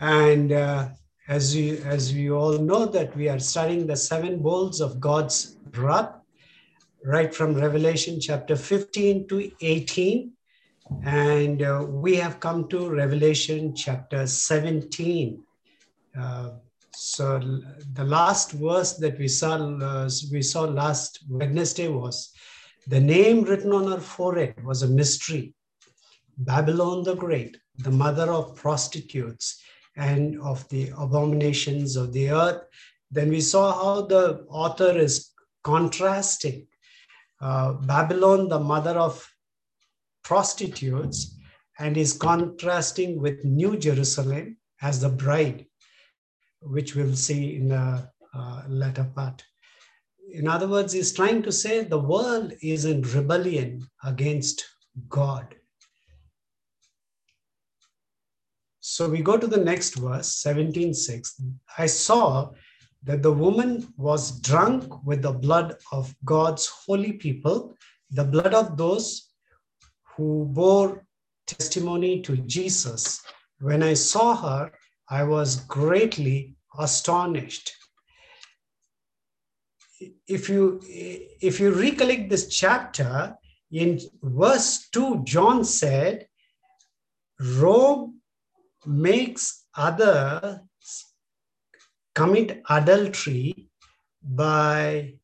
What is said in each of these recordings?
And uh, as we as we all know that we are studying the seven bowls of God's wrath, right from Revelation chapter 15 to 18. And uh, we have come to Revelation chapter 17. Uh, so the last verse that we saw uh, we saw last Wednesday was the name written on her forehead was a mystery. Babylon the Great, the mother of prostitutes and of the abominations of the earth. Then we saw how the author is contrasting uh, Babylon, the mother of prostitutes, and is contrasting with New Jerusalem as the bride, which we'll see in the uh, latter part. In other words, he's trying to say the world is in rebellion against God. So we go to the next verse, 17:6. I saw that the woman was drunk with the blood of God's holy people, the blood of those who bore testimony to Jesus. When I saw her, I was greatly astonished. If you if you recollect this chapter, in verse 2, John said, Rome makes others commit adultery by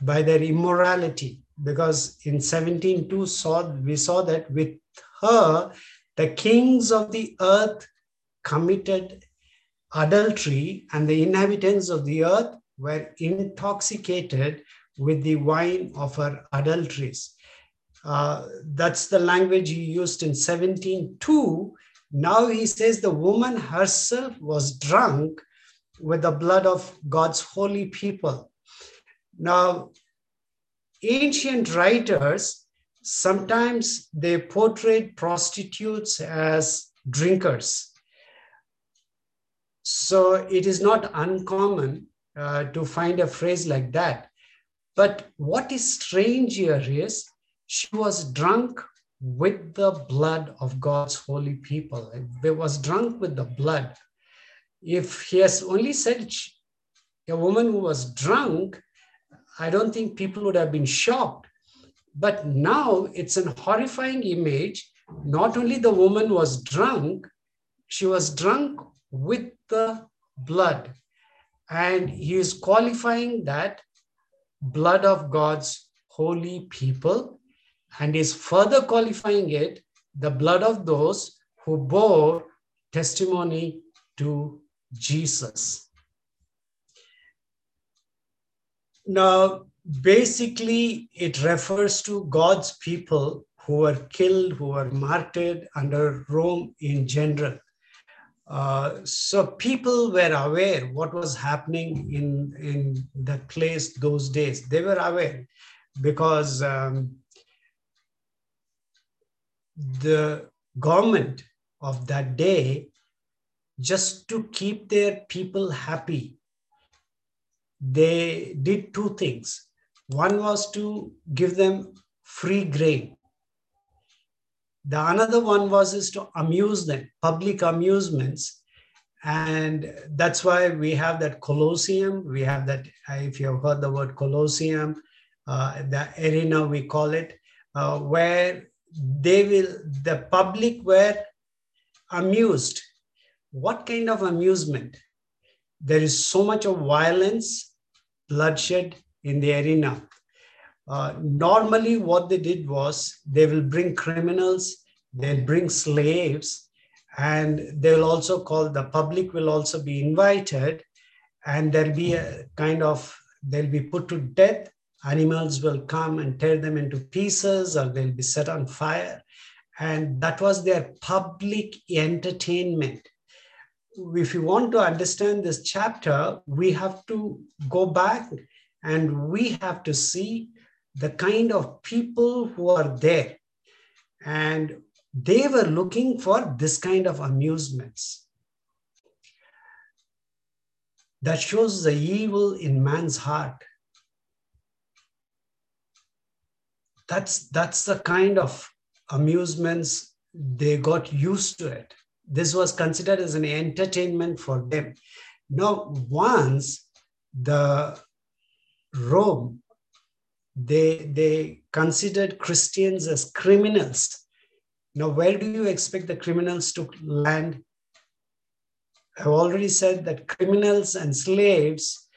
by their immorality. Because in 17.2 saw we saw that with her the kings of the earth committed adultery and the inhabitants of the earth were intoxicated with the wine of her adulteries. Uh, that's the language he used in 17.2 now he says the woman herself was drunk with the blood of God's holy people. Now, ancient writers sometimes they portrayed prostitutes as drinkers. So it is not uncommon uh, to find a phrase like that. But what is strange here is she was drunk with the blood of God's holy people. They was drunk with the blood if he has only said a woman who was drunk, I don't think people would have been shocked. But now it's an horrifying image. Not only the woman was drunk, she was drunk with the blood. And he is qualifying that blood of God's holy people and is further qualifying it the blood of those who bore testimony to Jesus. Now, basically, it refers to God's people who were killed, who were martyred under Rome in general. Uh, so people were aware what was happening in, in that place those days. They were aware because um, the government of that day just to keep their people happy, they did two things. One was to give them free grain. The another one was is to amuse them, public amusements. And that's why we have that Colosseum. We have that, if you have heard the word Colosseum, uh, the arena we call it, uh, where they will, the public were amused what kind of amusement? There is so much of violence, bloodshed in the arena. Uh, normally, what they did was they will bring criminals, they'll bring slaves, and they'll also call the public will also be invited, and there'll be a kind of they'll be put to death. Animals will come and tear them into pieces, or they'll be set on fire. And that was their public entertainment if you want to understand this chapter, we have to go back and we have to see the kind of people who are there. And they were looking for this kind of amusements. That shows the evil in man's heart. That's, that's the kind of amusements they got used to it This was considered as an entertainment for them. Now, once the Rome, they, they considered Christians as criminals. Now, where do you expect the criminals to land? I've already said that criminals and slaves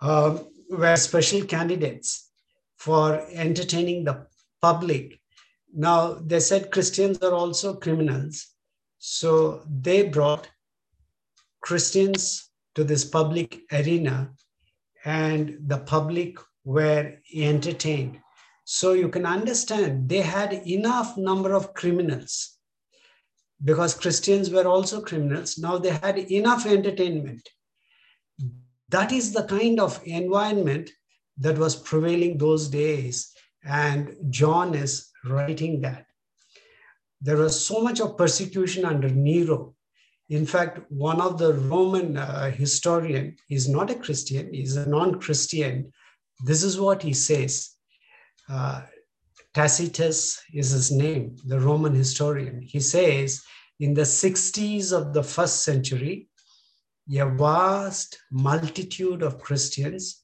um, were special candidates for entertaining the public. Now, they said Christians are also criminals. So they brought Christians to this public arena, and the public were entertained. So you can understand they had enough number of criminals because Christians were also criminals. Now they had enough entertainment. That is the kind of environment that was prevailing those days. And John is writing that. There was so much of persecution under Nero. In fact, one of the Roman uh, historian is not a Christian, he's a non-Christian. This is what he says. Uh, Tacitus is his name, the Roman historian. He says, in the 60s of the first century, a vast multitude of Christians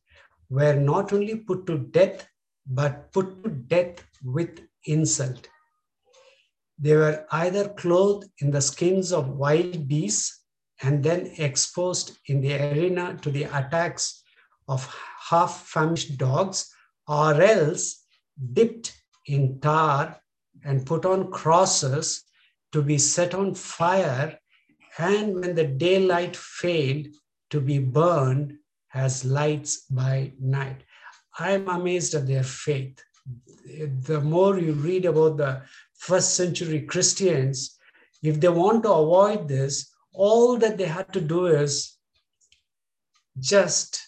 were not only put to death, but put to death with insult. They were either clothed in the skins of wild beasts and then exposed in the arena to the attacks of half famished dogs, or else dipped in tar and put on crosses to be set on fire, and when the daylight failed, to be burned as lights by night. I'm amazed at their faith. The more you read about the first century Christians, if they want to avoid this, all that they had to do is just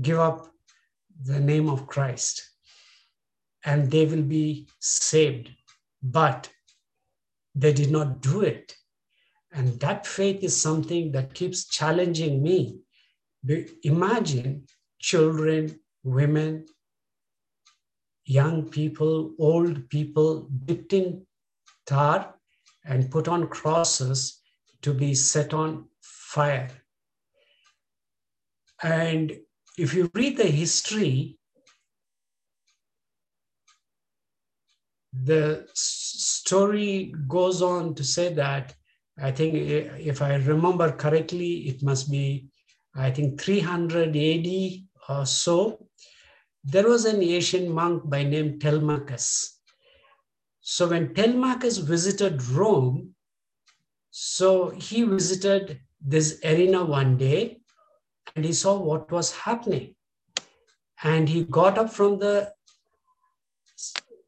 give up the name of Christ and they will be saved. But they did not do it. And that faith is something that keeps challenging me. Imagine children, women, young people, old people dipped in tar and put on crosses to be set on fire. And if you read the history, the story goes on to say that I think if I remember correctly, it must be, I think 300 AD or so. There was an Asian monk by name Telemachus. So when Telemachus visited Rome, so he visited this arena one day and he saw what was happening. And he got up from the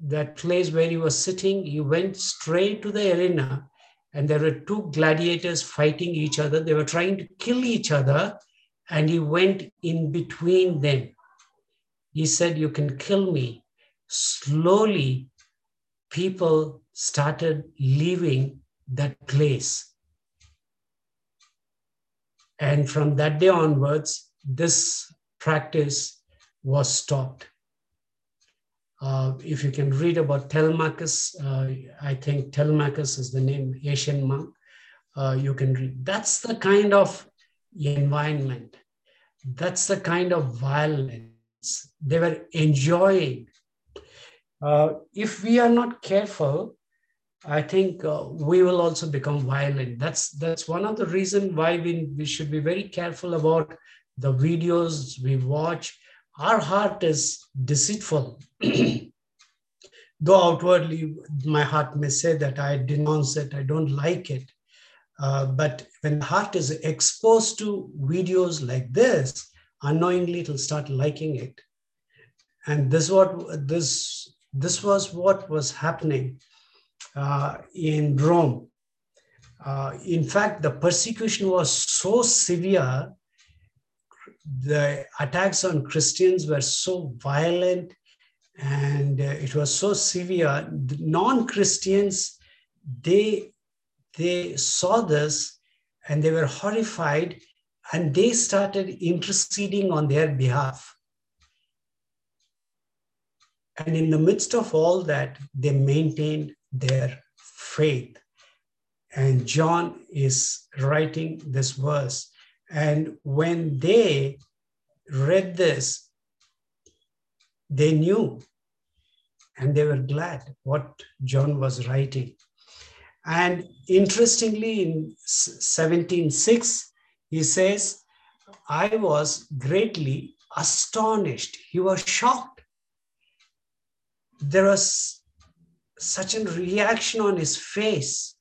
that place where he was sitting, he went straight to the arena, and there were two gladiators fighting each other. They were trying to kill each other, and he went in between them. He said, You can kill me. Slowly, people started leaving that place. And from that day onwards, this practice was stopped. Uh, if you can read about Telemachus, uh, I think Telemachus is the name, Asian monk. Uh, you can read. That's the kind of environment. That's the kind of violence they were enjoying. Uh, if we are not careful, I think uh, we will also become violent. That's that's one of the reasons why we, we should be very careful about the videos we watch our heart is deceitful. Though outwardly my heart may say that I denounce it, I don't like it. Uh, but when the heart is exposed to videos like this, unknowingly it'll start liking it. And this what this this was what was happening uh, in Rome. Uh, in fact, the persecution was so severe the attacks on Christians were so violent and uh, it was so severe. Non Christians, they, they saw this and they were horrified and they started interceding on their behalf. And in the midst of all that, they maintained their faith. And John is writing this verse. And when they read this, they knew and they were glad what John was writing. And interestingly, in 17.6, he says, I was greatly astonished. He was shocked. There was such a reaction on his face.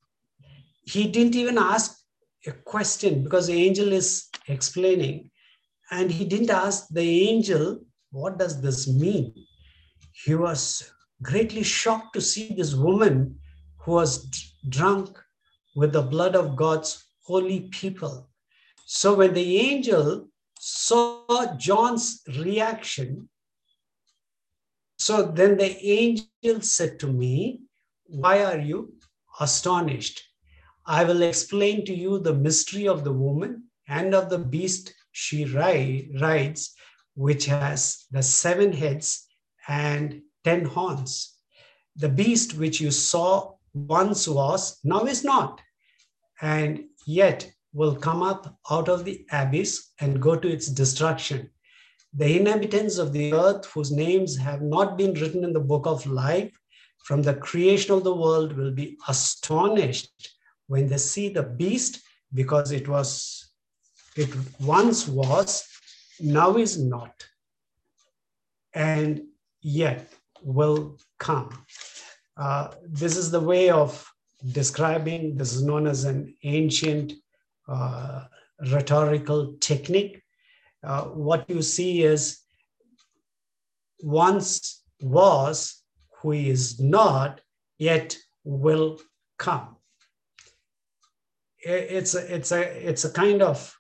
He didn't even ask a question because the angel is explaining. And he didn't ask the angel, What does this mean? He was greatly shocked to see this woman who was drunk with the blood of God's holy people. So when the angel saw John's reaction, so then the angel said to me, Why are you astonished? I will explain to you the mystery of the woman and of the beast she rides, which has the seven heads and ten horns. The beast which you saw once was, now is not, and yet will come up out of the abyss and go to its destruction. The inhabitants of the earth, whose names have not been written in the book of life from the creation of the world, will be astonished when they see the beast, because it was, it once was, now is not, and yet will come. Uh, this is the way of describing, this is known as an ancient uh, rhetorical technique. Uh, what you see is once was, who is not, yet will come. It's a, it's a, it's a kind of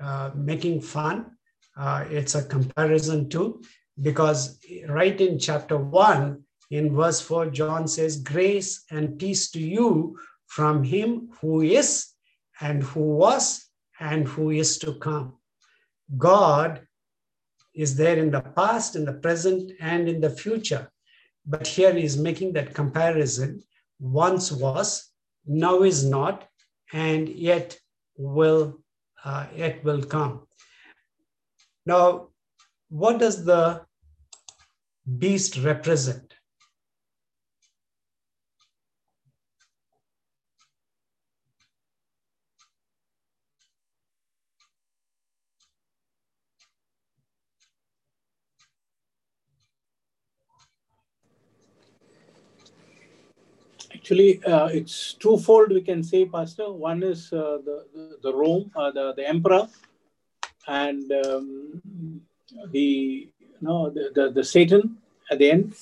uh, making fun. Uh, it's a comparison too, because right in chapter one, in verse 4, John says, Grace and peace to you from him who is, and who was, and who is to come. God is there in the past, in the present, and in the future. But here he is making that comparison once was, now is not, and yet will uh, yet will come. Now, what does the beast represent? Actually, uh, it's twofold. We can say, Pastor. One is uh, the, the, the Rome, uh, the the emperor, and um, the you know the, the, the Satan at the end.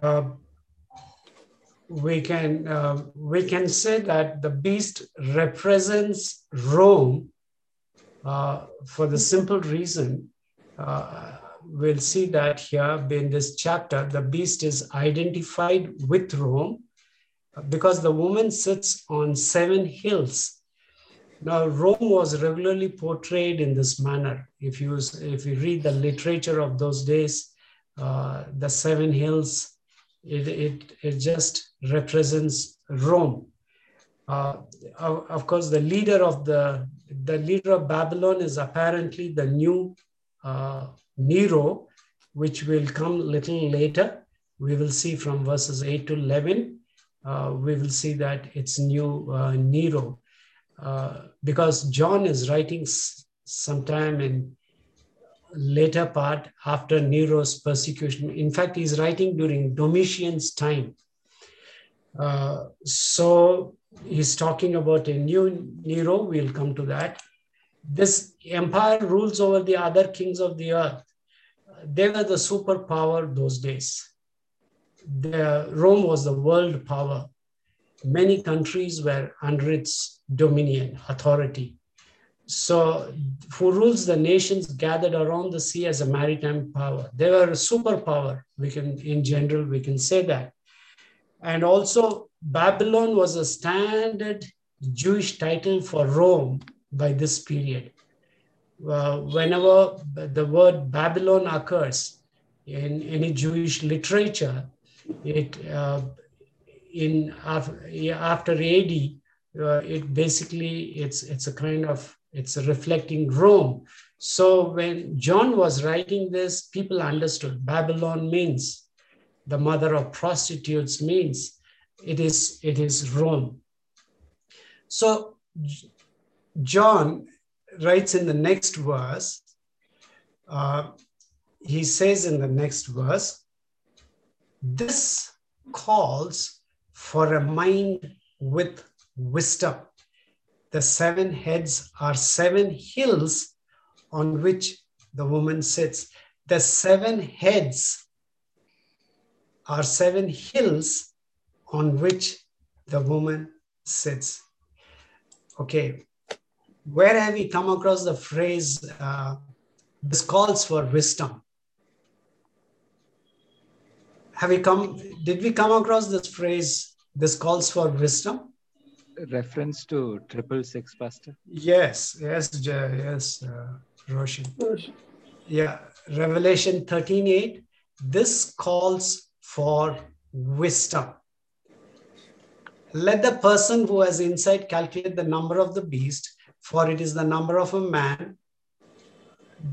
Uh, we can uh, we can say that the beast represents Rome uh, for the simple reason we'll see that here in this chapter, the beast is identified with Rome because the woman sits on seven hills. Now, Rome was regularly portrayed in this manner. If you, if you read the literature of those days, uh, the seven hills, it, it, it just represents Rome. Uh, of course, the leader of the the leader of Babylon is apparently the new uh, Nero, which will come a little later. We will see from verses 8 to 11, uh, we will see that it's new uh, Nero. Uh, because John is writing sometime in later part after Nero's persecution. In fact, he's writing during Domitian's time. Uh, so he's talking about a new Nero. We'll come to that this empire rules over the other kings of the earth. They were the superpower those days. The, Rome was the world power. Many countries were under its dominion, authority. So, who rules the nations gathered around the sea as a maritime power? They were a superpower. We can, in general, we can say that. And also, Babylon was a standard Jewish title for Rome by this period. Uh, whenever the word Babylon occurs in any Jewish literature, it, uh, in after AD, uh, it basically it's it's a kind of it's reflecting Rome. So when John was writing this, people understood Babylon means the mother of prostitutes means it is it is Rome. So John writes in the next verse. Uh, he says in the next verse, this calls for a mind with wisdom. The seven heads are seven hills on which the woman sits. The seven heads are seven hills on which the woman sits. Okay, where have we come across the phrase, uh, this calls for wisdom? Have we come, did we come across this phrase, this calls for wisdom? Reference to triple six, Pastor? Yes, yes, yes, uh, Roshan. Yeah, Revelation 13 8. This calls for wisdom. Let the person who has insight calculate the number of the beast, for it is the number of a man.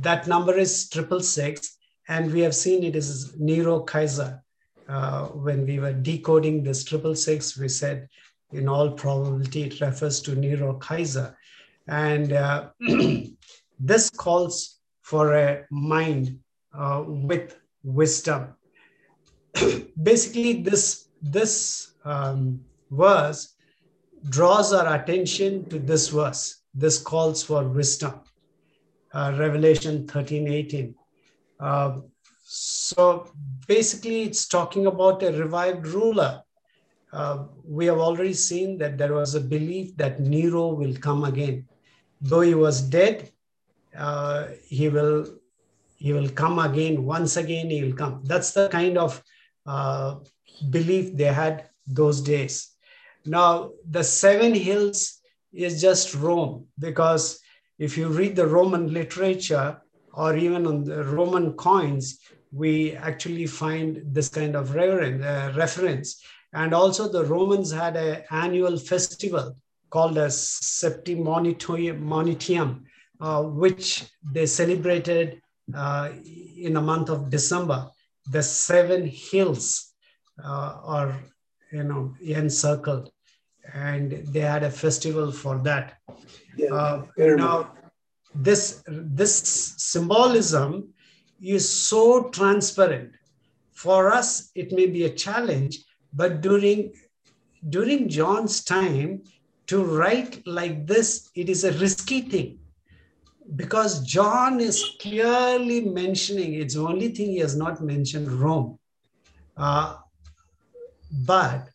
That number is triple six, and we have seen it is Nero Kaiser. Uh, when we were decoding this triple six, we said in all probability it refers to Nero Kaiser. And uh, this calls for a mind uh, with wisdom. Basically, this, this um, verse draws our attention to this verse. This calls for wisdom. Uh, Revelation 13 18. Uh, so basically, it's talking about a revived ruler. Uh, we have already seen that there was a belief that Nero will come again. Though he was dead, uh, he will he will come again. Once again, he will come. That's the kind of uh, belief they had those days. Now, the seven hills is just Rome because if you read the Roman literature or even on the Roman coins, we actually find this kind of uh, reference. And also, the Romans had an annual festival called as Septimonitium, uh, which they celebrated uh, in the month of December. The seven hills uh, are, you know, encircled, and they had a festival for that. Yeah, uh, now, this this symbolism is so transparent. For us, it may be a challenge, but during, during John's time, to write like this, it is a risky thing because John is clearly mentioning, it's the only thing he has not mentioned Rome. Uh, but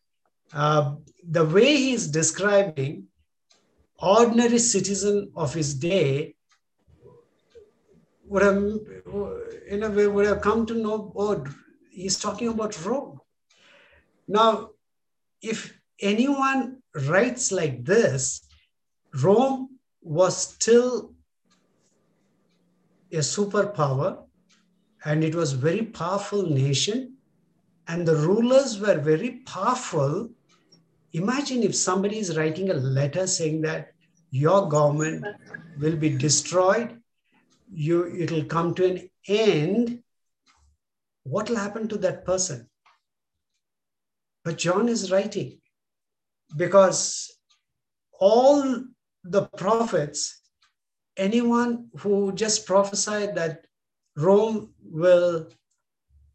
uh, the way he is describing ordinary citizen of his day would have, in a way, would have come to know, oh, he's talking about Rome. Now, if anyone writes like this, Rome was still a superpower and it was very powerful nation and the rulers were very powerful. Imagine if somebody is writing a letter saying that your government will be destroyed you it'll come to an end. What will happen to that person? But john is writing because all the prophets anyone who just prophesied that rome will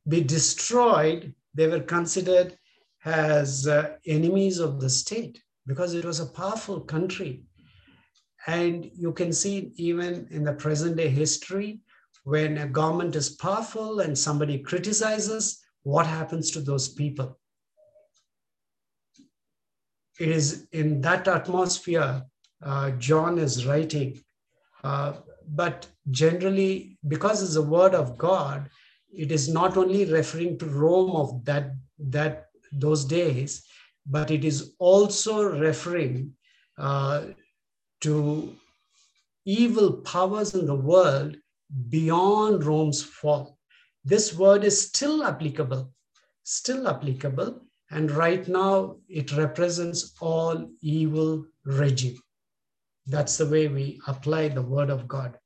be destroyed they were considered as uh, enemies of the state because it was a powerful country and you can see even in the present day history, when a government is powerful and somebody criticizes, what happens to those people? It is in that atmosphere uh, John is writing. Uh, but generally, because it's a word of God, it is not only referring to Rome of that, that those days, but it is also referring uh, to evil powers in the world beyond Rome's fall. This word is still applicable, still applicable. And right now, it represents all evil regime. That's the way we apply the word of God.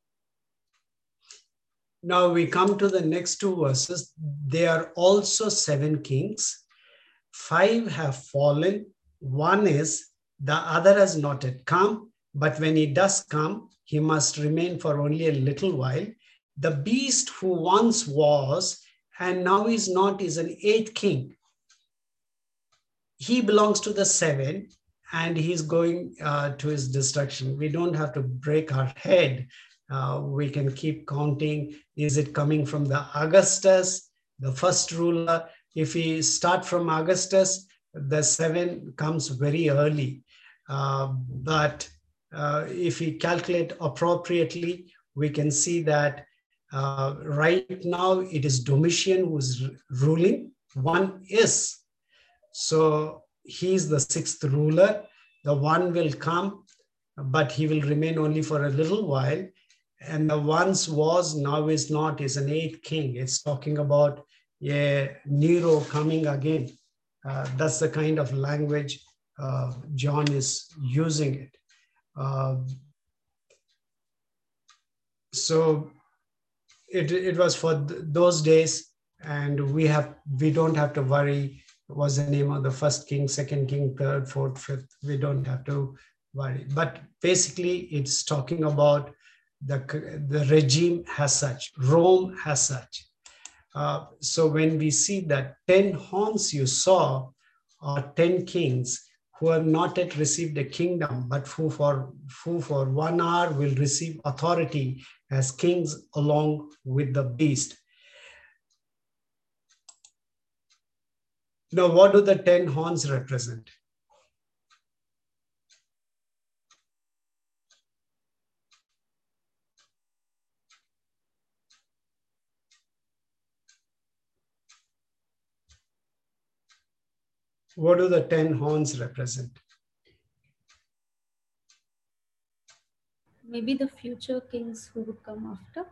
Now we come to the next two verses. They are also seven kings. Five have fallen. One is the other has not yet come, but when he does come, he must remain for only a little while. The beast who once was and now is not is an eighth king. He belongs to the seven and he's going uh, to his destruction. We don't have to break our head. Uh, we can keep counting. Is it coming from the Augustus, the first ruler? If we start from Augustus, the seven comes very early. Uh, but uh, if we calculate appropriately, we can see that uh, right now it is Domitian who's ruling. One is. So he's the sixth ruler. The one will come, but he will remain only for a little while. And the once was, now is not, is an eighth king. It's talking about yeah, Nero coming again. Uh, that's the kind of language uh, John is using it. Uh, so it, it was for th- those days, and we have we don't have to worry was the name of the first king, second king, third, fourth, fifth. We don't have to worry. But basically, it's talking about the, the regime has such, Rome has such. Uh, so when we see that 10 horns you saw are 10 kings who have not yet received a kingdom, but who for, who for one hour will receive authority as kings along with the beast. Now, what do the 10 horns represent? What do the 10 horns represent? Maybe the future kings who would come after.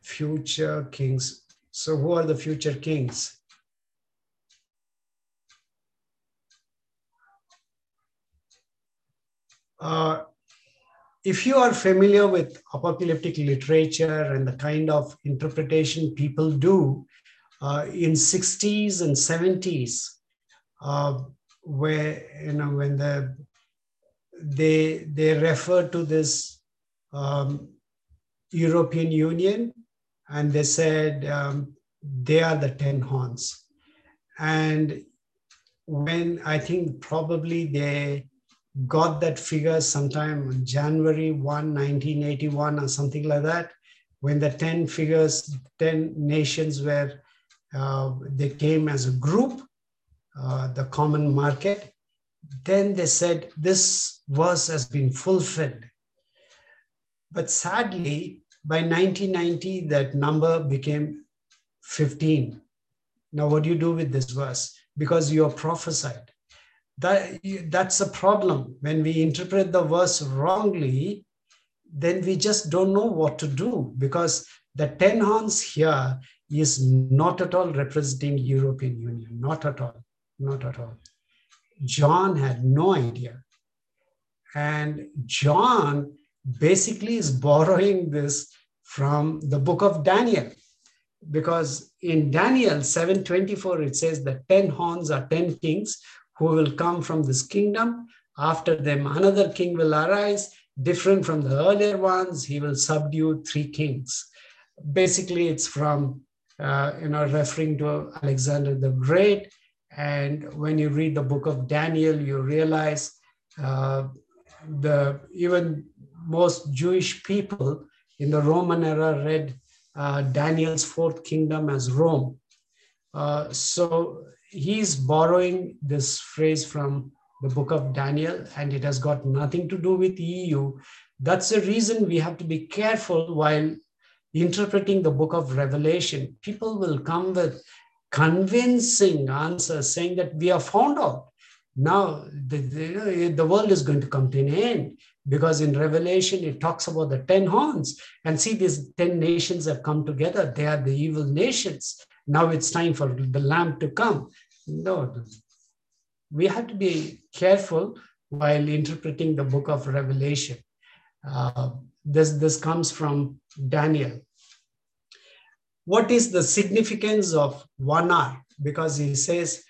Future kings. So, who are the future kings? Uh, if you are familiar with apocalyptic literature and the kind of interpretation people do uh, in 60s and 70s uh, where you know when the they they refer to this um, European Union and they said um, they are the ten horns. And when I think probably they got that figure sometime on January 1, 1981, or something like that, when the 10 figures, 10 nations were, uh, they came as a group, uh, the common market. Then they said, this verse has been fulfilled. But sadly, by 1990, that number became 15. Now, what do you do with this verse? Because you are prophesied that that's a problem when we interpret the verse wrongly then we just don't know what to do because the 10 horns here is not at all representing european union not at all not at all john had no idea and john basically is borrowing this from the book of daniel because in daniel 724 it says that 10 horns are 10 kings who will come from this kingdom. After them, another king will arise, different from the earlier ones. He will subdue three kings. Basically, it's from, uh, you know, referring to Alexander the Great. And when you read the book of Daniel, you realize uh, the even most Jewish people in the Roman era read uh, Daniel's fourth kingdom as Rome. Uh, so he's borrowing this phrase from the book of Daniel, and it has got nothing to do with EU. That's the reason we have to be careful while interpreting the book of Revelation. People will come with convincing answers saying that we have found out. Now, the, the, the world is going to come to an end because in Revelation it talks about the 10 horns. And see, these 10 nations have come together. They are the evil nations. Now it's time for the Lamb to come. No, we have to be careful while interpreting the book of Revelation. Uh, this, this comes from Daniel. What is the significance of one hour? Because he says,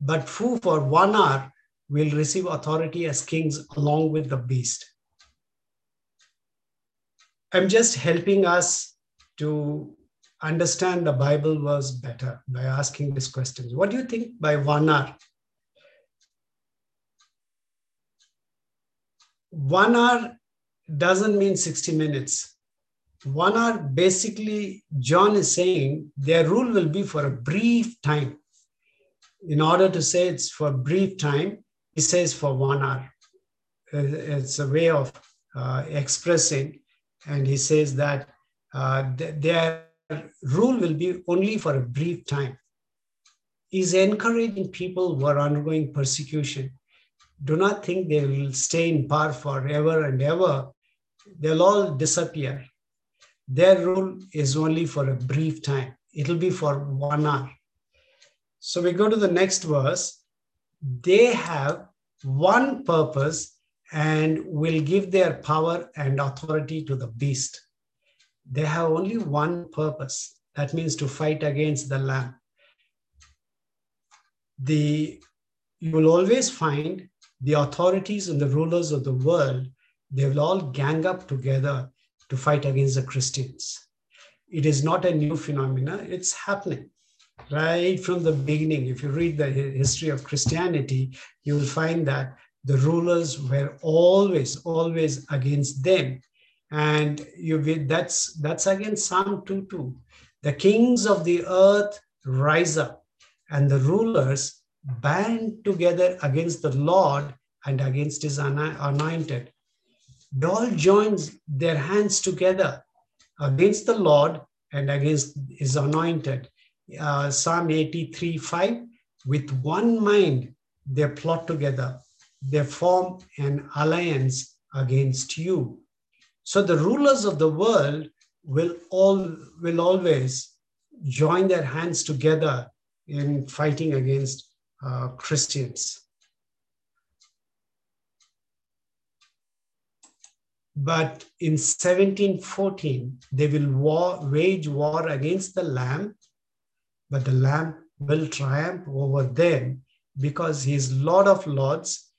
but who for one hour will receive authority as kings along with the beast. I'm just helping us to understand the Bible verse better by asking these questions. What do you think by one hour? One hour doesn't mean 60 minutes. One hour, basically, John is saying their rule will be for a brief time. In order to say it's for brief time, he says for one hour. It's a way of uh, expressing, and he says that uh, their rule will be only for a brief time. He's encouraging people who are undergoing persecution. Do not think they will stay in power forever and ever. They'll all disappear. Their rule is only for a brief time, it'll be for one hour. So we go to the next verse. They have one purpose and will give their power and authority to the beast. They have only one purpose that means to fight against the Lamb. The, you will always find the authorities and the rulers of the world, they will all gang up together to fight against the Christians. It is not a new phenomenon, it's happening right from the beginning. If you read the history of Christianity, you will find that the rulers were always, always against them. And you that's that's again Psalm 2 2. The kings of the earth rise up, and the rulers band together against the Lord and against his anointed. They all join their hands together against the Lord and against his anointed. Uh, Psalm 83 5 with one mind they plot together, they form an alliance against you. So the rulers of the world will all will always join their hands together in fighting against uh, Christians. But in 1714, they will war, wage war against the Lamb, but the Lamb will triumph over them because he is Lord of Lords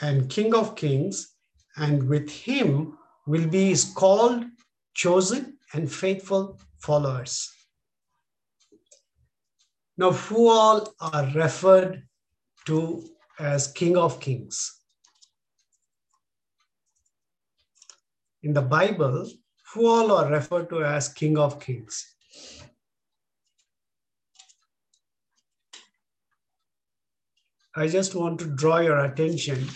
and King of Kings, and with him will be his called, chosen, and faithful followers. Now, who all are referred to as King of Kings? In the Bible, who all are referred to as King of Kings? I just want to draw your attention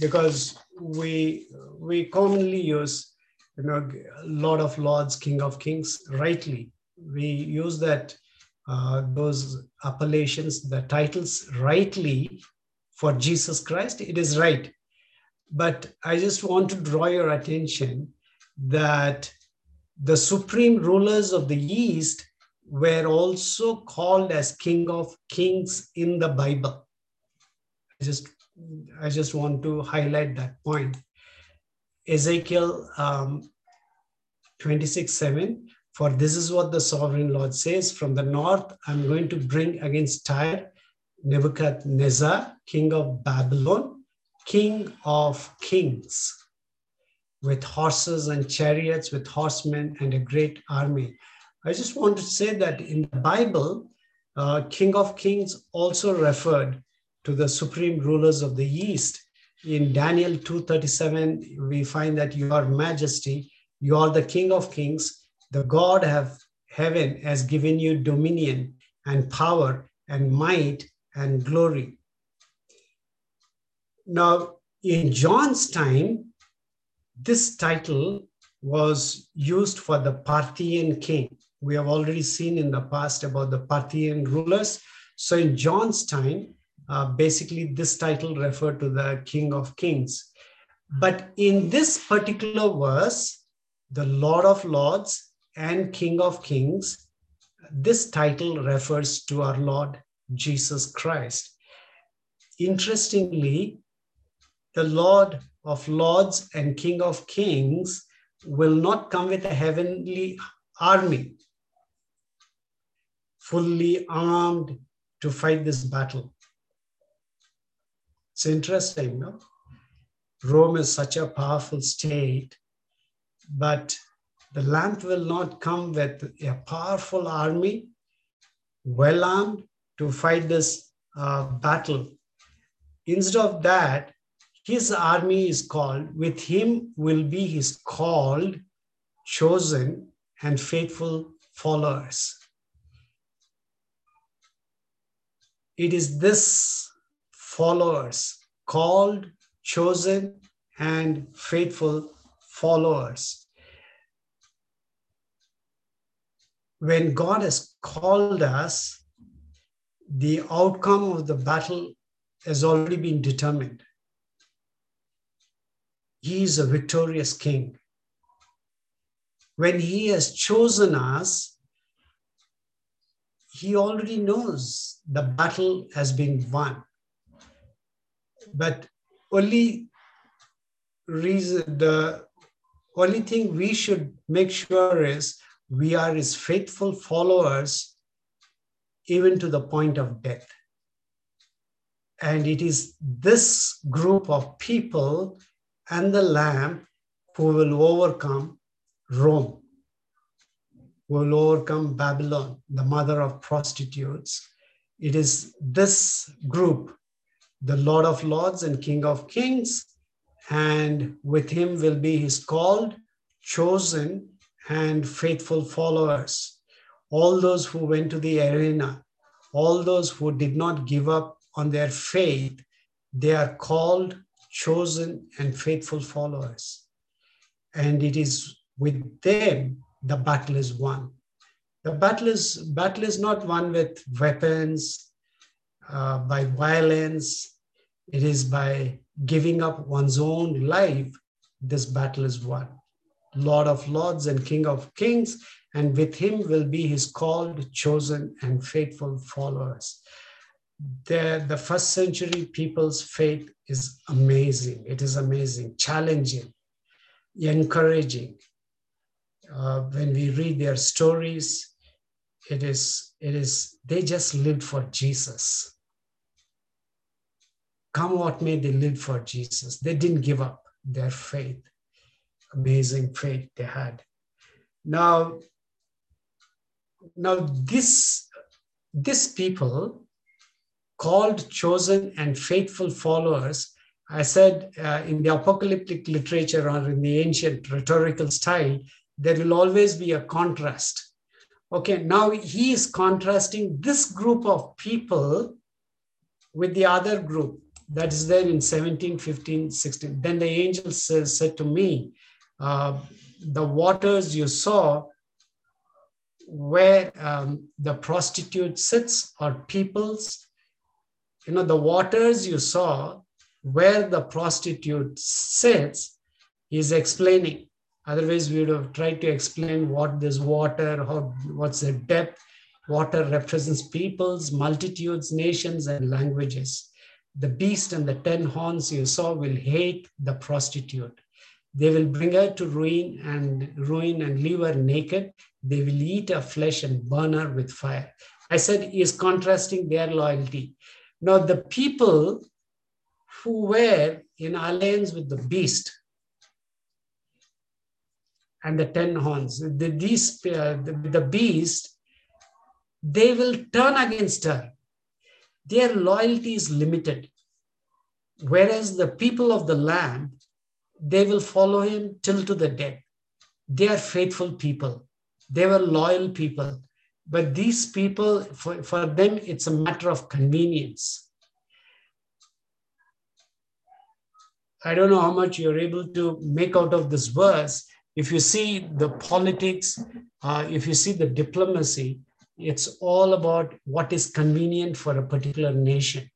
because we we commonly use you know lord of lords king of kings rightly. We use that uh, those appellations the titles rightly for jesus christ. It is right. But i just want to draw your attention that the supreme rulers of the east were also called as king of kings in the bible I just I just want to highlight that point. Ezekiel um, 26 7 For this is what the sovereign Lord says From the north, I'm going to bring against Tyre Nebuchadnezzar, king of Babylon, king of kings, with horses and chariots, with horsemen and a great army. I just want to say that in the Bible, uh, King of Kings also referred to the supreme rulers of the east. In daniel 237 we find that your majesty you are the king of kings. The god of heaven has given you dominion and power and might and glory. Now in john's time this title was used for the parthian king we have already seen in the past about the parthian rulers so in john's time uh, basically, this title referred to the King of Kings. But in this particular verse, the Lord of Lords and King of Kings, this title refers to our Lord Jesus Christ. Interestingly, the Lord of Lords and King of Kings will not come with a heavenly army, fully armed to fight this battle. It's interesting, no? Rome is such a powerful state, but the Lamb will not come with a powerful army, well armed to fight this uh, battle. Instead of that, his army is called, with him will be his called, chosen, and faithful followers. It is this followers, called, chosen, and faithful followers. When God has called us, the outcome of the battle has already been determined. He is a victorious king. When he has chosen us, he already knows the battle has been won. But only reason, the only thing we should make sure is we are his faithful followers even to the point of death. And it is this group of people and the Lamb who will overcome Rome, who will overcome Babylon, the mother of prostitutes. It is this group, the Lord of Lords and King of Kings, and with him will be his called, chosen, and faithful followers. All those who went to the arena, all those who did not give up on their faith, they are called, chosen, and faithful followers. And it is with them the battle is won. The battle is, battle is not won with weapons, uh, by violence. It is by giving up one's own life. This battle is won. Lord of Lords and King of Kings, and with him will be his called, chosen, and faithful followers. The, the first century people's faith is amazing. It is amazing, challenging, encouraging. Uh, when we read their stories, it is, it is, they just lived for Jesus. Come what may, they lived for Jesus. They didn't give up their faith amazing faith they had. Now, now this, this people called, chosen, and faithful followers, I said uh, in the apocalyptic literature or in the ancient rhetorical style, there will always be a contrast. Okay, now he is contrasting this group of people with the other group that is there in 17, 15, 16. Then the angel says, said to me, uh, the waters you saw where um, the prostitute sits or peoples, you know, the waters you saw where the prostitute sits is explaining. Otherwise, we would have tried to explain what this water, how, what's the depth. Water represents peoples, multitudes, nations, and languages. The beast and the ten horns you saw will hate the prostitute they will bring her to ruin and ruin and leave her naked. They will eat her flesh and burn her with fire. I said he is contrasting their loyalty. Now, the people who were in alliance with the beast and the ten horns, the, these, uh, the, the beast, they will turn against her. Their loyalty is limited. Whereas the people of the Lamb, they will follow him till to the death. They are faithful people. They were loyal people. But these people, for, for them, it's a matter of convenience. I don't know how much you're able to make out of this verse. If you see the politics, uh, if you see the diplomacy, it's all about what is convenient for a particular nation.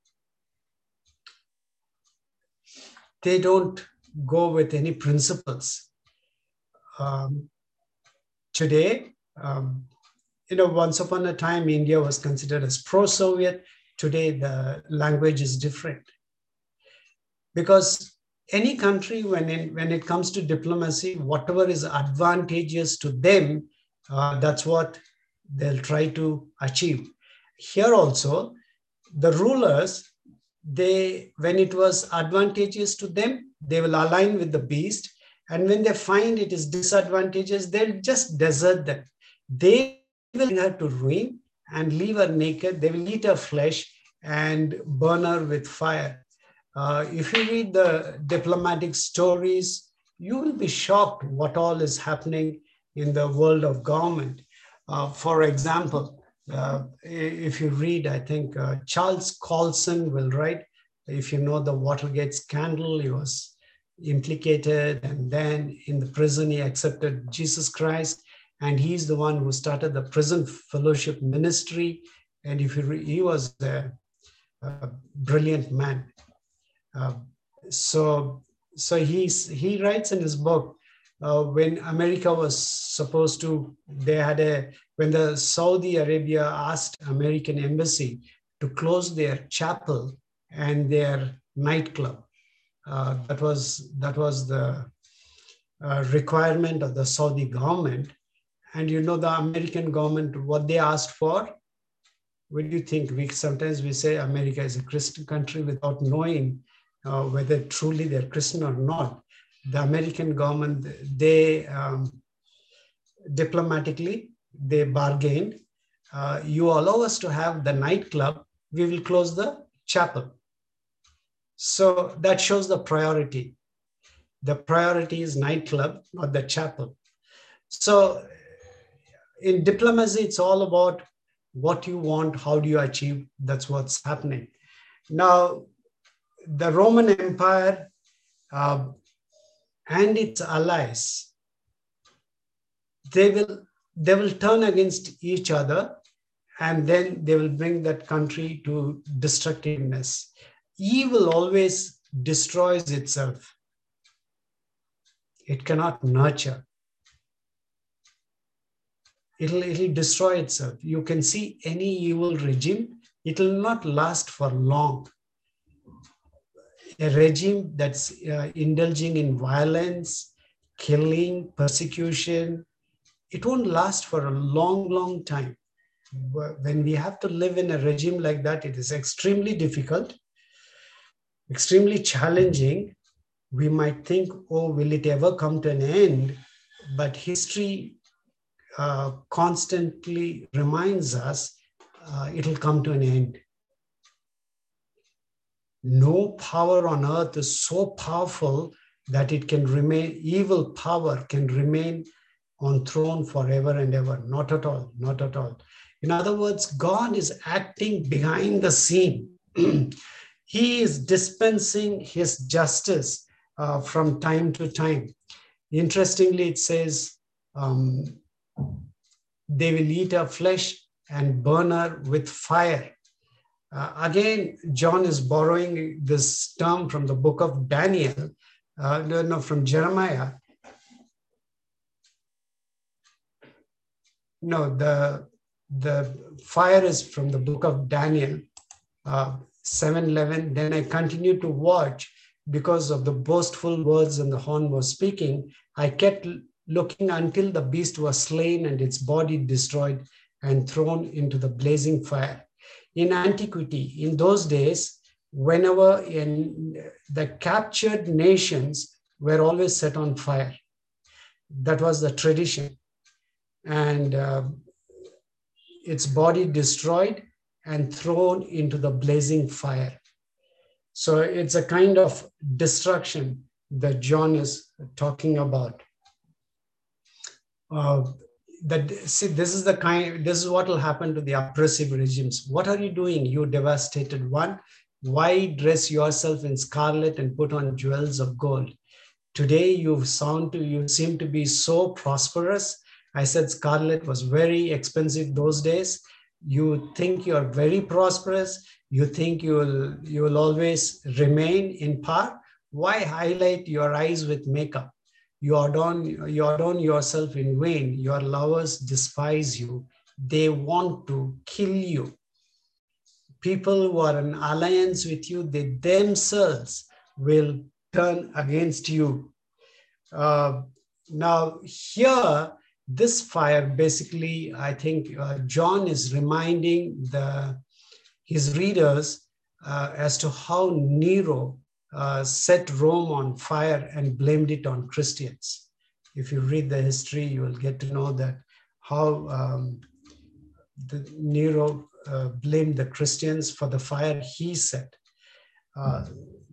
They don't go with any principles. Um, today, um, you know, once upon a time, India was considered as pro Soviet. today the language is different. Because any country, when, in, when it comes to diplomacy, whatever is advantageous to them, uh, that's what they'll try to achieve. Here also, the rulers, they when it was advantageous to them, they will align with the beast. And when they find it is disadvantageous, they'll just desert them. They will have to ruin and leave her naked. They will eat her flesh and burn her with fire. Uh, if you read the diplomatic stories, you will be shocked what all is happening in the world of government. Uh, for example, uh, if you read, I think uh, Charles Colson will write, if you know the Watergate scandal, he was implicated and then in the prison he accepted Jesus Christ and he's the one who started the prison fellowship ministry. And if re- he was a, a brilliant man. Uh, so so he's he writes in his book uh, when america was supposed to they had a when the saudi arabia asked american embassy to close their chapel and their nightclub. Uh, that was that was the uh, requirement of the saudi government and you know the american government what they asked for what do you think we sometimes we say america is a christian country without knowing uh, whether truly they're Christian or not. The American government, they um, diplomatically, they bargained. Uh, you allow us to have the nightclub, we will close the chapel. So that shows the priority. The priority is nightclub, not the chapel. So in diplomacy, it's all about what you want, how do you achieve, that's what's happening. Now, the Roman Empire uh, and its allies, they will, they will turn against each other and then they will bring that country to destructiveness. Evil always destroys itself. It cannot nurture. It'll, it'll destroy itself. You can see any evil regime, it will not last for long a regime that's uh, indulging in violence, killing, persecution, it won't last for a long, long time. When we have to live in a regime like that, it is extremely difficult, extremely challenging. We might think, oh, will it ever come to an end? But history uh, constantly reminds us uh, it'll come to an end no power on earth is so powerful that it can remain, evil power can remain on throne forever and ever. Not at all, not at all. In other words, God is acting behind the scene. he is dispensing his justice uh, from time to time. Interestingly, it says, um, they will eat her flesh and burn her with fire. Uh, again, John is borrowing this term from the book of Daniel, uh, no, from Jeremiah. No, the, the fire is from the book of Daniel, uh, 7.11. Then I continued to watch because of the boastful words and the horn was speaking. I kept looking until the beast was slain and its body destroyed and thrown into the blazing fire in antiquity, in those days, whenever in the captured nations were always set on fire. That was the tradition. And uh, its body destroyed and thrown into the blazing fire. So it's a kind of destruction that John is talking about. Uh, that see this is the kind this is what will happen to the oppressive regimes. What are you doing you devastated one? Why dress yourself in scarlet and put on jewels of gold? Today you sound to you seem to be so prosperous. I said scarlet was very expensive those days. You think you're very prosperous. You think you will you will always remain in power. Why highlight your eyes with makeup you adorn, you adorn yourself in vain. Your lovers despise you. They want to kill you. people who are in alliance with you, they themselves will turn against you. Uh, now, here, this fire basically, I think uh, John is reminding the his readers uh, as to how Nero uh, set Rome on fire and blamed it on Christians. If you read the history, you will get to know that how um, the Nero uh, blamed the Christians for the fire he set. Uh,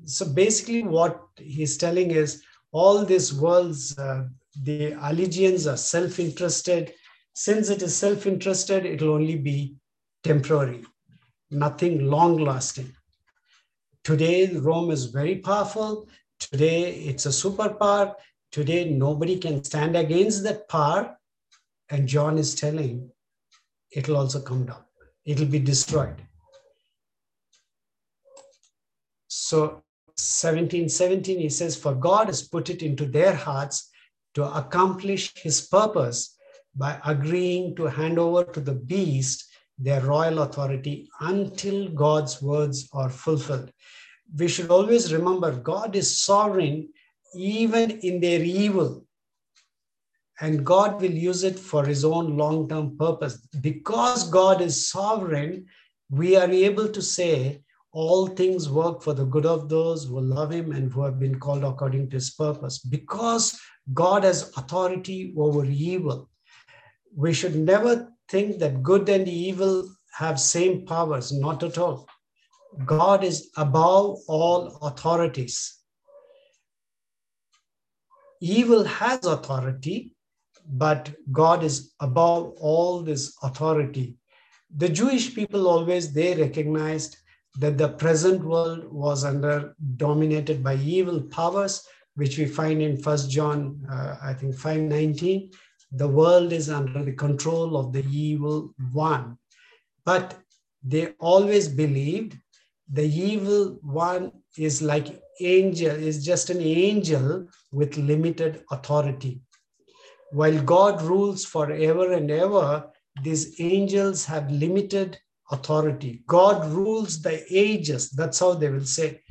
so basically, what he's telling is all these worlds, uh, the allegiance are self interested. Since it is self interested, it will only be temporary, nothing long lasting. Today, Rome is very powerful. Today, it's a superpower. Today, nobody can stand against that power. And John is telling it'll also come down, it'll be destroyed. So, 1717, he says, For God has put it into their hearts to accomplish his purpose by agreeing to hand over to the beast their royal authority until God's words are fulfilled. We should always remember God is sovereign even in their evil, and God will use it for his own long term purpose. Because God is sovereign, we are able to say, all things work for the good of those who love him and who have been called according to his purpose. Because God has authority over evil, we should never think that good and evil have same powers not at all god is above all authorities. Evil has authority but god is above all this authority. The jewish people always they recognized that the present world was under dominated by evil powers which we find in first john uh, i think 519 the world is under the control of the evil one. But they always believed the evil one is like angel, is just an angel with limited authority. While God rules forever and ever, these angels have limited authority. God rules the ages. That's how they will say.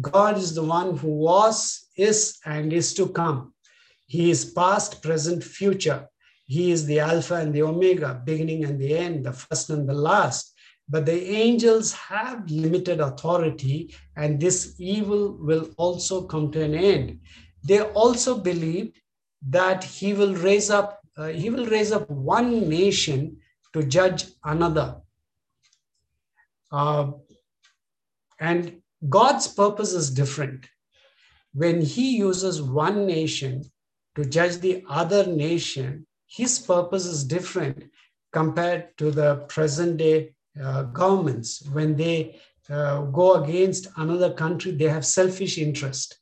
God is the one who was, is, and is to come. He is past, present, future. He is the Alpha and the Omega, beginning and the end, the first and the last. But the angels have limited authority, and this evil will also come to an end. They also believed that he will raise up, uh, he will raise up one nation to judge another. Uh, and God's purpose is different. When he uses one nation to judge the other nation, his purpose is different compared to the present day uh, governments. When they uh, go against another country, they have selfish interest.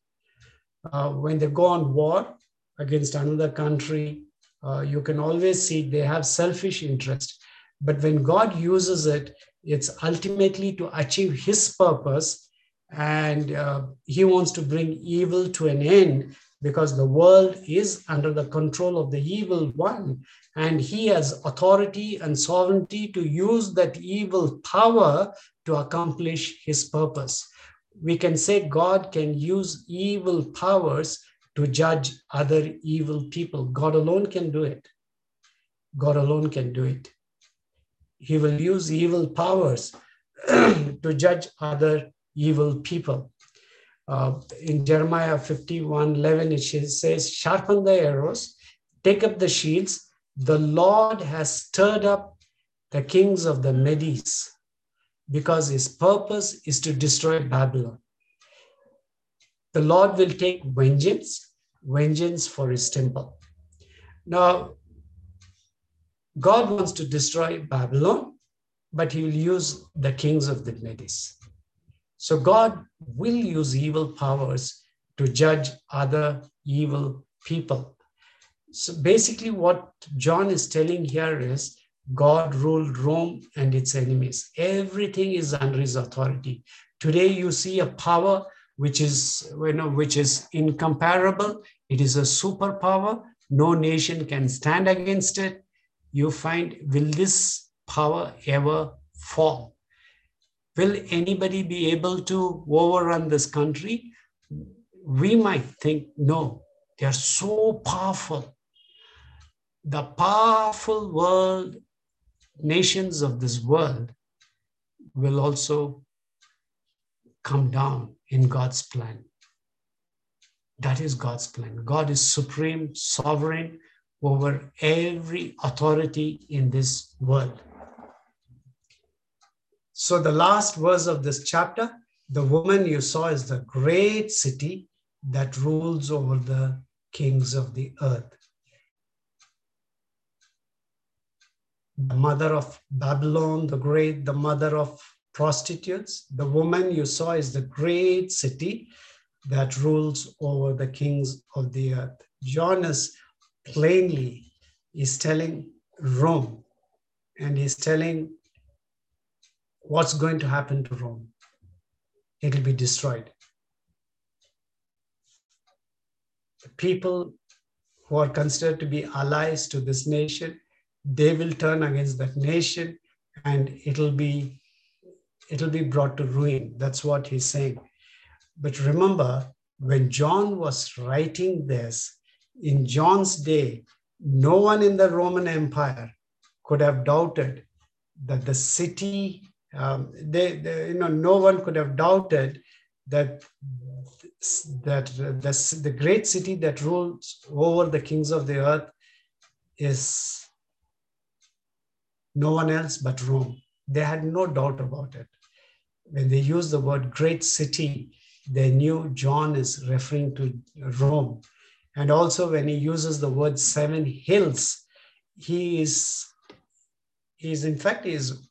Uh, when they go on war against another country, uh, you can always see they have selfish interest. But when God uses it, it's ultimately to achieve his purpose and uh, he wants to bring evil to an end because the world is under the control of the evil one and he has authority and sovereignty to use that evil power to accomplish his purpose. We can say god can use evil powers to judge other evil people. God alone can do it. God alone can do it. He will use evil powers to judge other evil people uh, in Jeremiah 51 11, it says, Sharpen the arrows, take up the shields. The Lord has stirred up the kings of the Medes because his purpose is to destroy Babylon. The Lord will take vengeance, vengeance for his temple. Now, God wants to destroy Babylon, but he will use the kings of the Medes. So God will use evil powers to judge other evil people. So basically, what John is telling here is God ruled Rome and its enemies. Everything is under his authority. Today, you see a power which is, you know, which is incomparable. It is a superpower. No nation can stand against it. You find, will this power ever fall? Will anybody be able to overrun this country? We might think, no, they are so powerful. The powerful world, nations of this world, will also come down in God's plan. That is God's plan. God is supreme, sovereign over every authority in this world. So, the last verse of this chapter the woman you saw is the great city that rules over the kings of the earth. The mother of Babylon, the great, the mother of prostitutes. The woman you saw is the great city that rules over the kings of the earth. John is plainly is telling Rome and he's telling what's going to happen to Rome. It'll be destroyed. The people who are considered to be allies to this nation, they will turn against that nation and it'll be it'll be brought to ruin. That's what he's saying. But remember, when John was writing this, in John's day, no one in the Roman Empire could have doubted that the city, um, they, they, you know, no one could have doubted that that the, the great city that rules over the kings of the earth is no one else but Rome. They had no doubt about it. When they use the word great city, they knew John is referring to Rome. And also, when he uses the word seven hills, he is, he is in fact, he is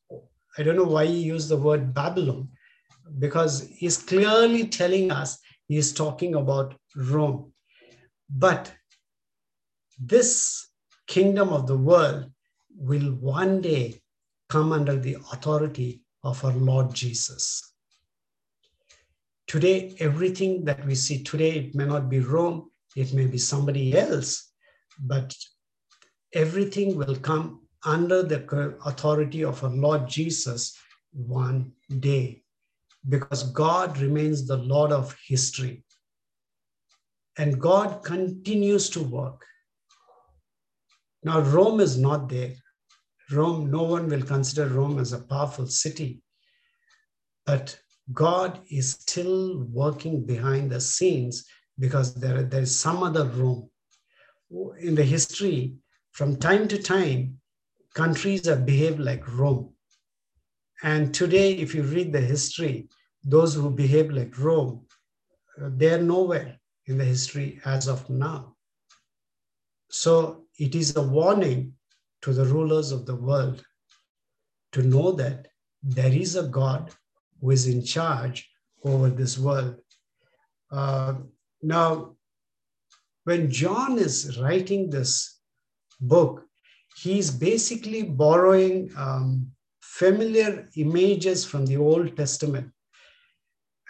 I don't know why he used the word Babylon, because he's clearly telling us he's talking about Rome. But this kingdom of the world will one day come under the authority of our Lord Jesus. Today, everything that we see today, it may not be Rome, it may be somebody else, but everything will come under the authority of our Lord Jesus one day because God remains the Lord of history. And God continues to work. Now, Rome is not there. Rome, no one will consider Rome as a powerful city. But God is still working behind the scenes because there, there is some other Rome. In the history, from time to time, countries have behaved like Rome. And today, if you read the history, those who behave like Rome, uh, they're nowhere in the history as of now. So it is a warning to the rulers of the world to know that there is a God who is in charge over this world. Uh, now, when John is writing this book, he's basically borrowing um, familiar images from the Old Testament.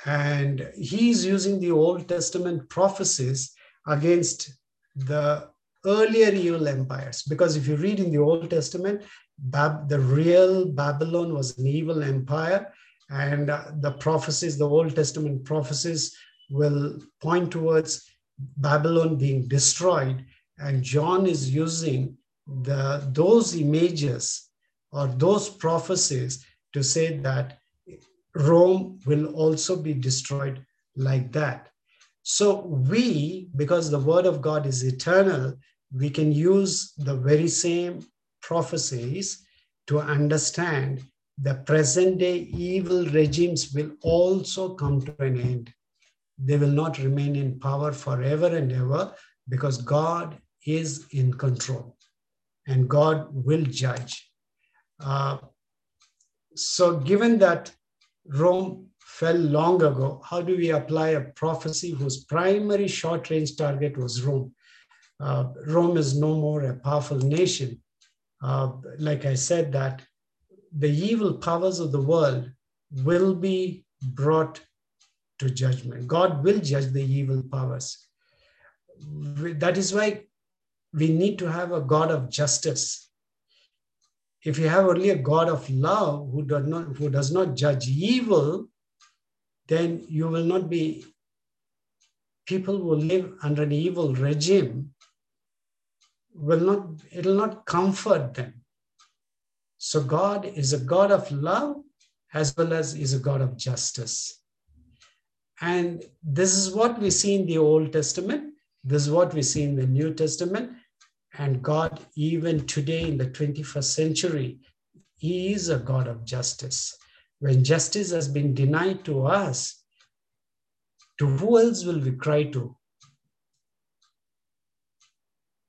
And he's using the Old Testament prophecies against the earlier evil empires. Because if you read in the Old Testament, Bab- the real Babylon was an evil empire and uh, the prophecies, the Old Testament prophecies, will point towards Babylon being destroyed. And John is using the, those images or those prophecies to say that Rome will also be destroyed like that. So, we, because the word of God is eternal, we can use the very same prophecies to understand the present day evil regimes will also come to an end. They will not remain in power forever and ever because God is in control and God will judge. Uh, so, given that Rome fell long ago, how do we apply a prophecy whose primary short range target was Rome? Uh, Rome is no more a powerful nation. Uh, like I said, that the evil powers of the world will be brought to judgment. God will judge the evil powers. That is why we need to have a God of justice. if you have only a God of love who does not who does not judge evil, then you will not be people who live under an evil regime will not it'll not comfort them. So God is a God of love as well as is a God of justice. And this is what we see in the Old Testament. This is what we see in the New Testament. And God, even today in the 21st century, He is a God of justice. When justice has been denied to us, to who else will we cry to?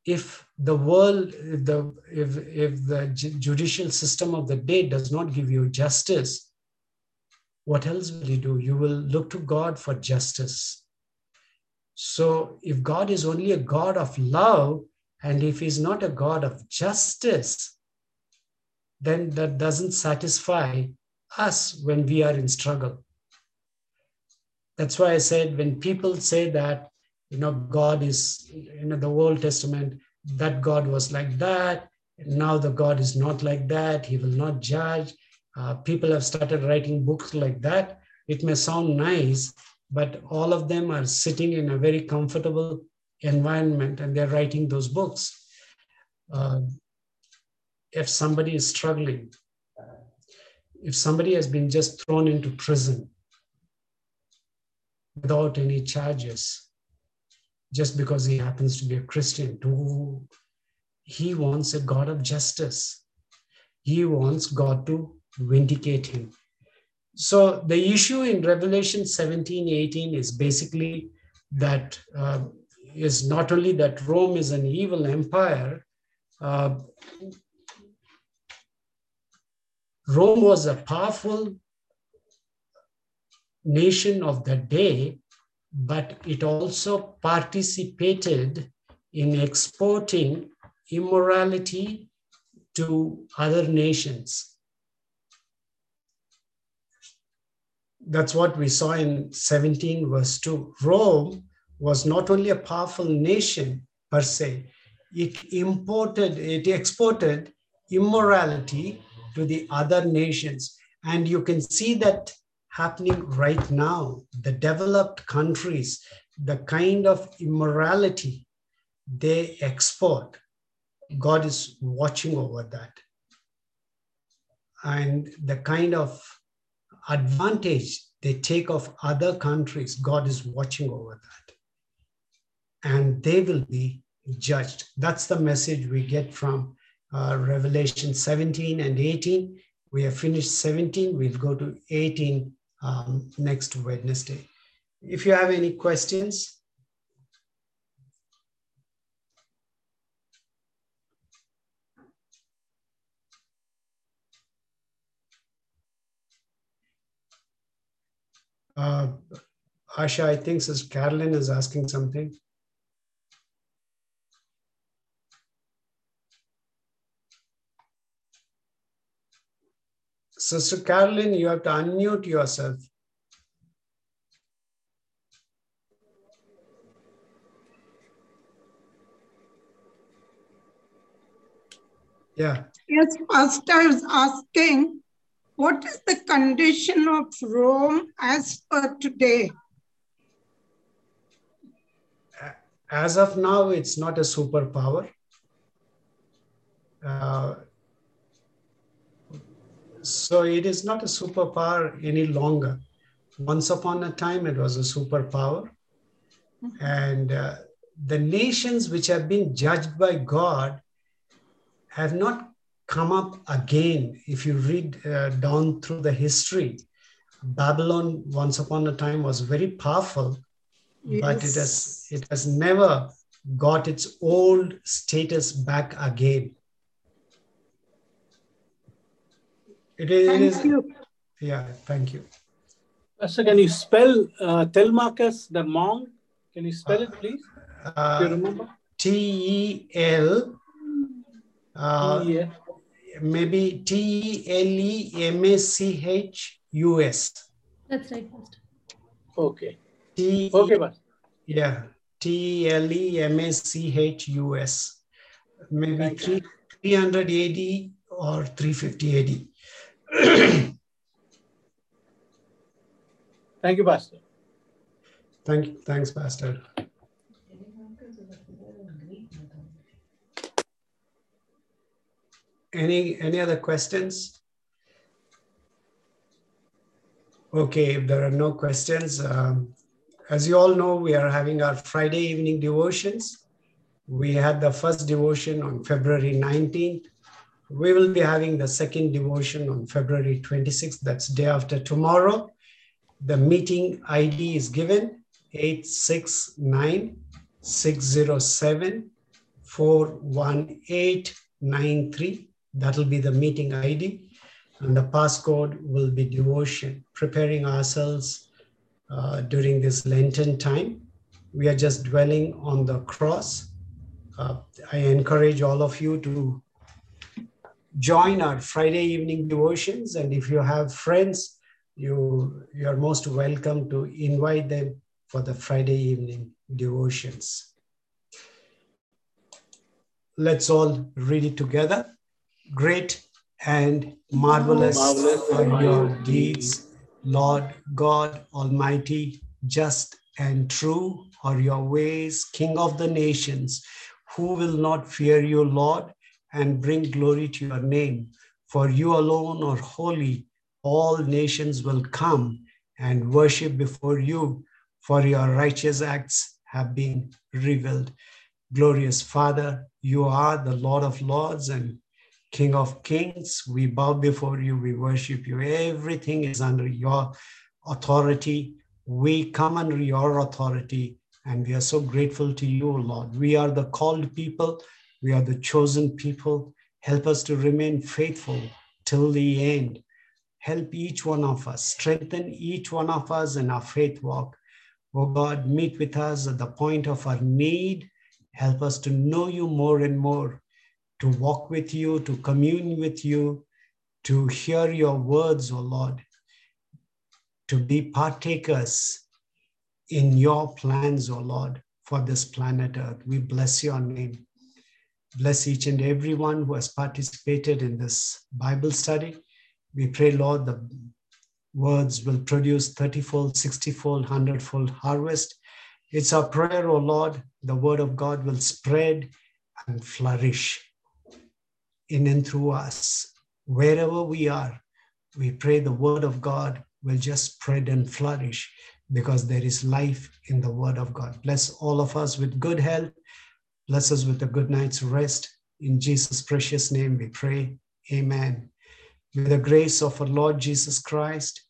If the world, if the, if, if the judicial system of the day does not give you justice, what else will you do? You will look to God for justice. So if God is only a God of love, and if he's not a God of justice, then that doesn't satisfy us when we are in struggle. That's why I said when people say that, you know, God is, you know, the Old Testament, that God was like that. Now the God is not like that. He will not judge. Uh, people have started writing books like that. It may sound nice, but all of them are sitting in a very comfortable environment and they're writing those books. Uh, if somebody is struggling, if somebody has been just thrown into prison without any charges, just because he happens to be a Christian, to, he wants a God of justice. He wants God to vindicate him. So the issue in Revelation 17, 18 is basically that uh, is not only that Rome is an evil empire, uh, Rome was a powerful nation of the day, but it also participated in exporting immorality to other nations. That's what we saw in 17 verse 2. Rome was not only a powerful nation per se, it imported, it exported immorality to the other nations. And you can see that happening right now. The developed countries, the kind of immorality they export, God is watching over that. And the kind of advantage they take of other countries, God is watching over that and they will be judged. That's the message we get from uh, Revelation 17 and 18. We have finished 17. We'll go to 18 um, next Wednesday. If you have any questions, Uh, Asha, I think Sister Carolyn is asking something. Sister Carolyn, you have to unmute yourself. Yeah. Yes, first I was asking, what is the condition of Rome as per today? As of now, it's not a superpower. Uh, so it is not a superpower any longer. Once upon a time, it was a superpower. Mm-hmm. And uh, the nations which have been judged by God have not come up again. If you read uh, down through the history, Babylon once upon a time was very powerful, yes. but it has it has never got its old status back again. It is. Thank it is you. Yeah, thank you. So, can you spell uh, Telemachus the monk? Can you spell it, please? Uh, Do you remember? T E L. Uh, yeah. Maybe T E L E M A C H U S. That's right, Pastor. Okay. T okay, Pastor. Yeah. T E L E M A C H U S. Maybe 300 AD or 350 AD. Thank you, Pastor. Thank you. Thanks, Pastor. Any any other questions? Okay, if there are no questions, um, as you all know, we are having our Friday evening devotions. We had the first devotion on February 19th. We will be having the second devotion on February 26th. That's day after tomorrow. The meeting ID is given 869 607 41893. That will be the meeting ID. And the passcode will be devotion, preparing ourselves uh, during this Lenten time. We are just dwelling on the cross. Uh, I encourage all of you to join our Friday evening devotions. And if you have friends, you, you are most welcome to invite them for the Friday evening devotions. Let's all read it together. Great and marvelous, Marvelous are your deeds, Lord God Almighty, just and true are your ways, King of the nations. Who will not fear you, Lord, and bring glory to your name? For you alone are holy. All nations will come and worship before you, for your righteous acts have been revealed. Glorious Father, you are the Lord of Lords and King of Kings. We bow before you, we worship you. Everything is under your authority. We come under your authority, and we are so grateful to you, Lord. We are the called people, we are the chosen people. Help us to remain faithful till the end. Help each one of us, strengthen each one of us in our faith walk. Oh God, meet with us at the point of our need. Help us to know you more and more to walk with you, to commune with you, to hear your words, O Lord, to be partakers in your plans, O Lord, for this planet Earth. We bless your name. Bless each and everyone who has participated in this Bible study. We pray, Lord, the words will produce 30 fold, 60 fold, 100 fold harvest. It's our prayer, O Lord, the word of God will spread and flourish in and through us. Wherever we are, we pray the word of God will just spread and flourish because there is life in the word of God. Bless all of us with good health. Bless us with a good night's rest. In Jesus' precious name we pray. Amen. May the grace of our Lord Jesus Christ,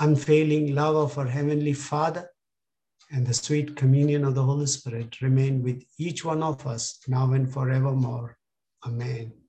unfailing love of our Heavenly Father, and the sweet communion of the Holy Spirit remain with each one of us now and forevermore. Amen.